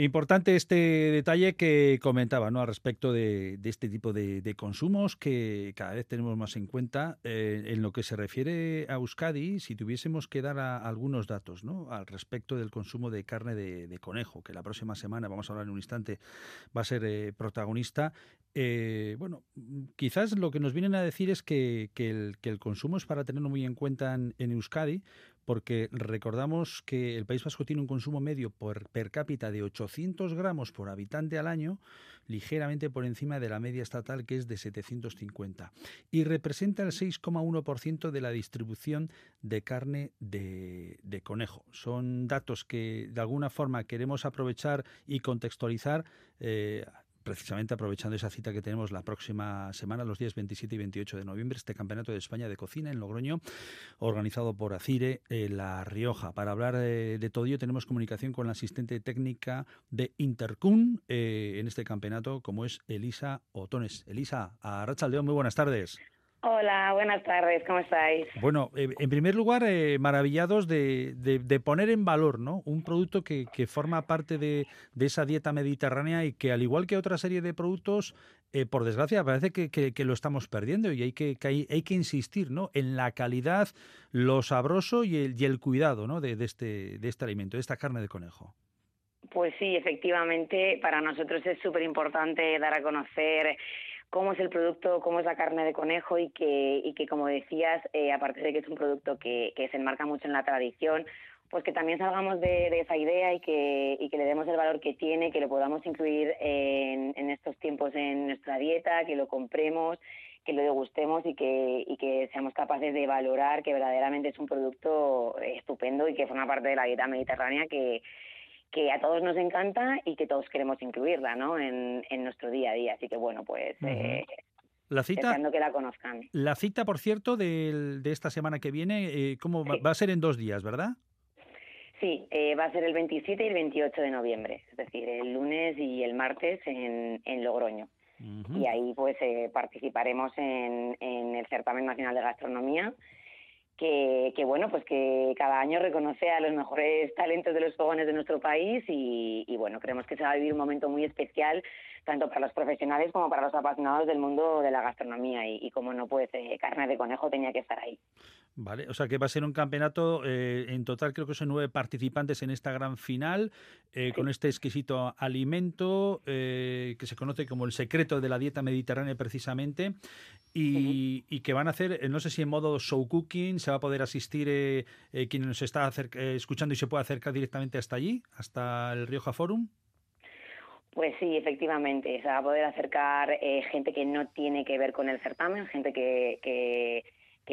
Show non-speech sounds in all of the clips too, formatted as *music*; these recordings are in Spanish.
Importante este detalle que comentaba ¿no? al respecto de, este tipo de, consumos que cada vez tenemos más en cuenta. Eh, en lo que se refiere a Euskadi, si tuviésemos que dar algunos datos ¿no? al respecto del consumo de carne de, conejo, que la próxima semana, vamos a hablar en un instante, va a ser eh, protagonista, eh, bueno, quizás lo que nos vienen a decir es que, el, consumo es para tenerlo muy en cuenta en Euskadi, porque recordamos que el País Vasco tiene un consumo medio por, per cápita de 800 gramos por habitante al año, ligeramente por encima de la media estatal que es de 750, y representa el 6,1% de la distribución de carne de, conejo. Son datos que de alguna forma queremos aprovechar y contextualizar. Eh, precisamente aprovechando esa cita que tenemos la próxima semana, los días 27 y 28 de noviembre, este Campeonato de España de Cocina en Logroño, organizado por Acire La Rioja. Para hablar de, todo ello tenemos comunicación con la asistente técnica de Intercun eh, en este campeonato, como es Elisa Otones. Elisa, a Racha León, muy buenas tardes. Hola, buenas tardes, ¿cómo estáis? Bueno, eh, en primer lugar, eh, maravillados de, poner en valor ¿no? un producto que, forma parte de, esa dieta mediterránea y que, al igual que otra serie de productos, eh, por desgracia, parece que, lo estamos perdiendo y hay que, hay, que insistir ¿no? en la calidad, lo sabroso y el, y el cuidado ¿no? de, este, de este alimento, de esta carne de conejo. Pues sí, efectivamente, para nosotros es súper importante dar a conocer cómo es el producto, cómo es la carne de conejo y que, y que como decías, eh, aparte de que es un producto que, que se enmarca mucho en la tradición, pues que también salgamos de, esa idea y que, y que le demos el valor que tiene, que lo podamos incluir en, en estos tiempos en nuestra dieta, que lo compremos, que lo degustemos y que, y que seamos capaces de valorar que verdaderamente es un producto estupendo y que forma parte de la dieta mediterránea que, que a todos nos encanta y que todos queremos incluirla ¿no? en, en nuestro día a día. Así que bueno, pues eh, la cita, que la conozcan. La cita, por cierto, de, de esta semana que viene, eh, ¿cómo va, a ser en dos días, verdad? Sí, eh, va a ser el 27 y el 28 de noviembre, es decir, el lunes y el martes en, en Logroño. Y ahí pues eh, participaremos en, en el Certamen Nacional de Gastronomía que, que, bueno, pues que cada año reconoce a los mejores talentos de los fogones de nuestro país y, y, bueno, creemos que se va a vivir un momento muy especial tanto para los profesionales como para los apasionados del mundo de la gastronomía y, como no, pues eh, carne de conejo tenía que estar ahí. Vale, o sea que va a ser un campeonato, eh, en total creo que son nueve participantes en esta gran final, eh, con este exquisito alimento que se conoce como el secreto de la dieta mediterránea precisamente, y, y que van a hacer, no sé si en modo show cooking, se va a poder asistir quien nos está escuchando y se puede acercar directamente hasta allí, hasta el Rioja Forum. Pues sí, efectivamente, se va a poder acercar eh, gente que no tiene que ver con el certamen, gente que, que,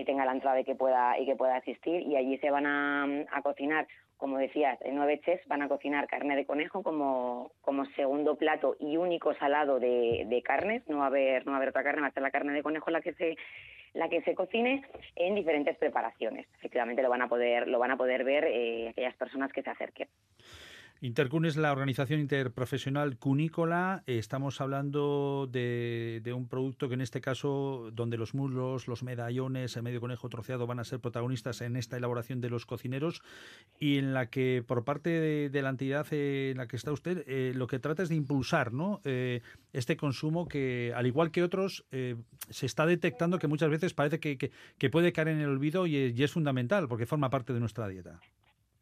tenga la entrada y que pueda y que pueda asistir y allí se van a, cocinar, como decías, nueve chefs van a cocinar carne de conejo como, como segundo plato y único salado de, de carnes, no va a haber no va a haber otra carne, va a ser la carne de conejo la que se la que se cocine en diferentes preparaciones. Efectivamente lo van a poder lo van a poder ver eh, aquellas personas que se acerquen. Intercun es la organización interprofesional cunícola. Estamos hablando de, un producto que en este caso, donde los muslos, los medallones, el medio conejo troceado van a ser protagonistas en esta elaboración de los cocineros y en la que por parte de, la entidad en la que está usted, eh, lo que trata es de impulsar ¿no? Eh, este consumo que, al igual que otros, eh, se está detectando que muchas veces parece que, puede caer en el olvido y es fundamental porque forma parte de nuestra dieta.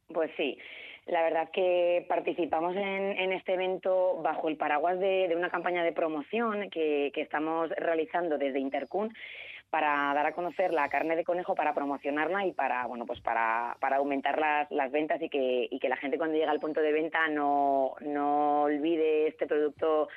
Pues sí. La verdad que participamos en, este evento bajo el paraguas de, una campaña de promoción que, estamos realizando desde Intercun para dar a conocer la carne de conejo, para promocionarla y para bueno pues para, aumentar las, las ventas y que, y que la gente cuando llega al punto de venta no, no olvide este producto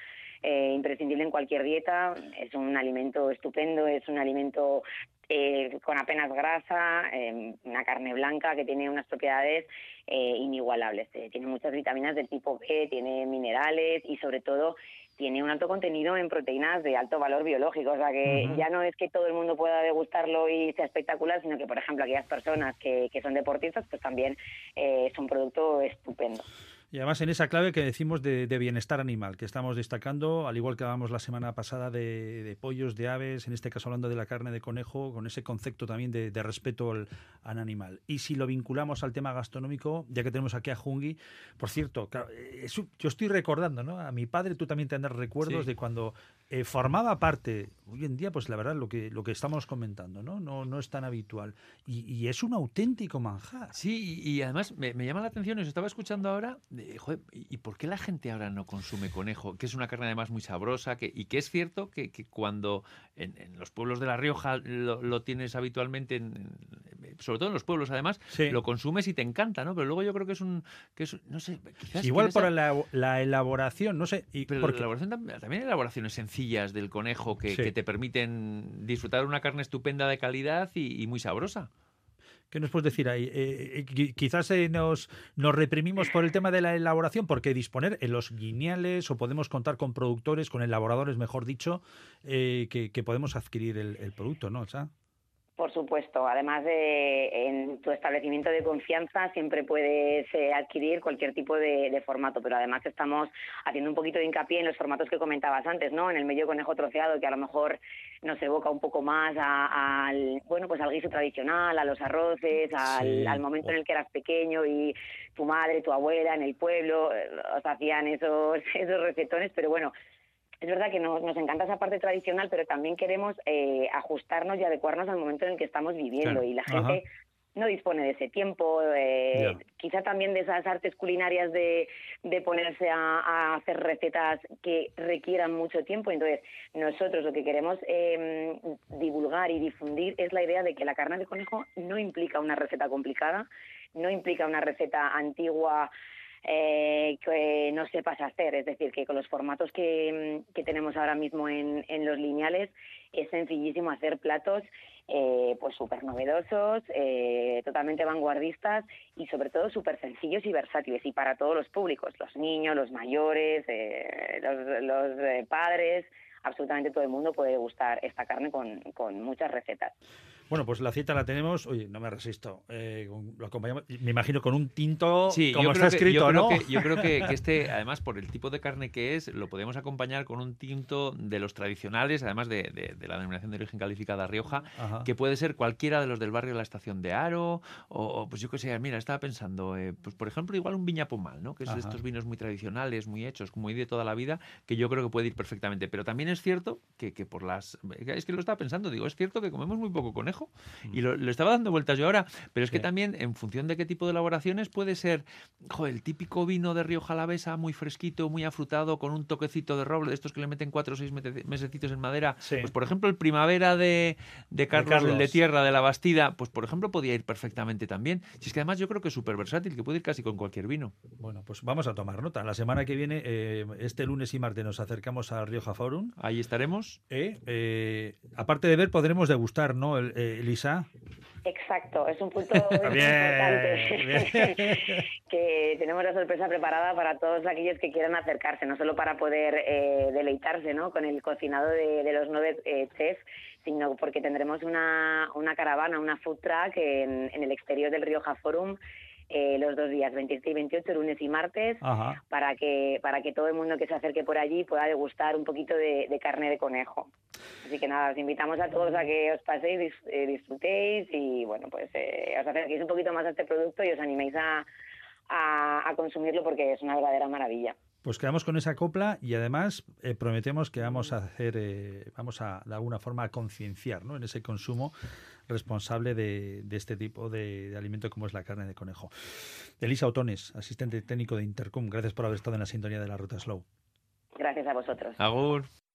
eh, imprescindible en cualquier dieta. Es un alimento estupendo, es un alimento eh, con apenas grasa, eh, una carne blanca que tiene unas propiedades eh, inigualables. tiene muchas vitaminas del tipo B, tiene minerales y sobre todo tiene un alto contenido en proteínas de alto valor biológico. O sea que ya no es que todo el mundo pueda degustarlo y sea espectacular, sino que, por ejemplo, aquellas personas que, que son deportistas, pues también es un producto estupendo. Y además en esa clave que decimos de, bienestar animal, que estamos destacando, al igual que hablábamos la semana pasada de, pollos, de aves, en este caso hablando de la carne de conejo, con ese concepto también de, respeto al, animal. Y si lo vinculamos al tema gastronómico, ya que tenemos aquí a Jungi, por cierto, eh, yo estoy recordando, ¿no? A mi padre tú también tendrás recuerdos de cuando eh, formaba parte, hoy en día, pues la verdad, lo que, lo que estamos comentando, ¿no? No, no es tan habitual. Y, es un auténtico manjar. Sí, y, además me, llama la atención, os estaba escuchando ahora, ¿y por qué la gente ahora no consume conejo? Que es una carne además muy sabrosa, que, y que es cierto que, cuando en, los pueblos de La Rioja lo, tienes habitualmente, sobre todo en los pueblos además, lo consumes y te encanta, ¿no? Pero luego yo creo que es un, que es, no sé, quizás... Igual por la, elaboración, no sé. Y pero la elaboración también, hay elaboraciones sencillas del conejo que, te permiten disfrutar una carne estupenda de calidad y muy sabrosa. ¿Qué nos puedes decir ahí? Eh, eh, quizás eh, nos, reprimimos por el tema de la elaboración, porque disponer en los guineales o podemos contar con productores, con elaboradores, mejor dicho, que, podemos adquirir el, el producto, ¿no? O sea, por supuesto. Además, de, en tu establecimiento de confianza siempre puedes eh, adquirir cualquier tipo de, formato, pero además estamos haciendo un poquito de hincapié en los formatos que comentabas antes, ¿no? En el medio conejo troceado, que a lo mejor nos evoca un poco más al, bueno, pues al guiso tradicional, a los arroces, al, al momento en el que eras pequeño y tu madre, tu abuela en el pueblo eh, os hacían esos, *laughs* esos recetones, pero bueno, es verdad que nos, nos, encanta esa parte tradicional, pero también queremos eh, ajustarnos y adecuarnos al momento en el que estamos viviendo y la gente no dispone de ese tiempo, eh, quizá también de esas artes culinarias de, de ponerse a, hacer recetas que requieran mucho tiempo. Entonces, nosotros lo que queremos em, divulgar y difundir es la idea de que la carne de conejo no implica una receta complicada, no implica una receta antigua eh, que no sepas hacer. Es decir, que con los formatos que, que tenemos ahora mismo en, en, los lineales es sencillísimo hacer platos eh, pues súper novedosos, eh, totalmente vanguardistas y sobre todo súper sencillos y versátiles y para todos los públicos, los niños, los mayores, eh, los, los eh, padres, absolutamente todo el mundo puede gustar esta carne con muchas recetas. Bueno, pues la cita la tenemos. Oye, no me resisto. Eh, lo acompañamos, me imagino, con un tinto sí, como está escrito, ¿no? yo creo que, *laughs* este, además, por el tipo de carne que es, lo podemos acompañar con un tinto de los tradicionales, además de, la denominación de origen calificada Rioja, que puede ser cualquiera de los del barrio de la estación de Aro, o, pues yo qué sé, mira, estaba pensando, eh, pues por ejemplo, igual un viña pomal, ¿no? Que es de estos vinos muy tradicionales, muy hechos, muy de toda la vida, que yo creo que puede ir perfectamente. Pero también es cierto que, que por las... Es que lo estaba pensando, digo, es cierto que comemos muy poco conejo y lo, estaba dando vueltas yo ahora, pero es que también en función de qué tipo de elaboraciones puede ser el típico vino de Río Jalavesa muy fresquito, muy afrutado, con un toquecito de roble, de estos que le meten cuatro o seis mesecitos en madera. Pues por ejemplo el primavera de, de Carlos, de, Tierra, de la Bastida, pues por ejemplo podía ir perfectamente también. Si es que además yo creo que es súper versátil, que puede ir casi con cualquier vino. Bueno, pues vamos a tomar nota. La semana que viene, eh, este lunes y martes, nos acercamos a Rioja Forum. Ahí estaremos. Eh, eh, aparte de ver, podremos degustar, ¿no? El, Elisa. Exacto, es un punto *laughs* importante *laughs* que tenemos la sorpresa preparada para todos aquellos que quieran acercarse, no solo para poder eh, deleitarse ¿no? con el cocinado de, los nueve eh, chefs, sino porque tendremos una, una caravana, una food truck en, en el exterior del Rioja Forum eh, los dos días, 27 y 28, lunes y martes, para que para que todo el mundo que se acerque por allí pueda degustar un poquito de, carne de conejo. Así que nada, os invitamos a todos a que os paséis, eh, disfrutéis y bueno, pues eh, os acerquéis un poquito más a este producto y os animéis a, a, consumirlo porque es una verdadera maravilla. Pues quedamos con esa copla y además prometemos que vamos a hacer, vamos a de alguna forma a concienciar ¿no? en ese consumo responsable de, este tipo de, alimento como es la carne de conejo. Elisa Otones, asistente técnico de Intercom, gracias por haber estado en la sintonía de la Ruta Slow. Gracias a vosotros. Agur.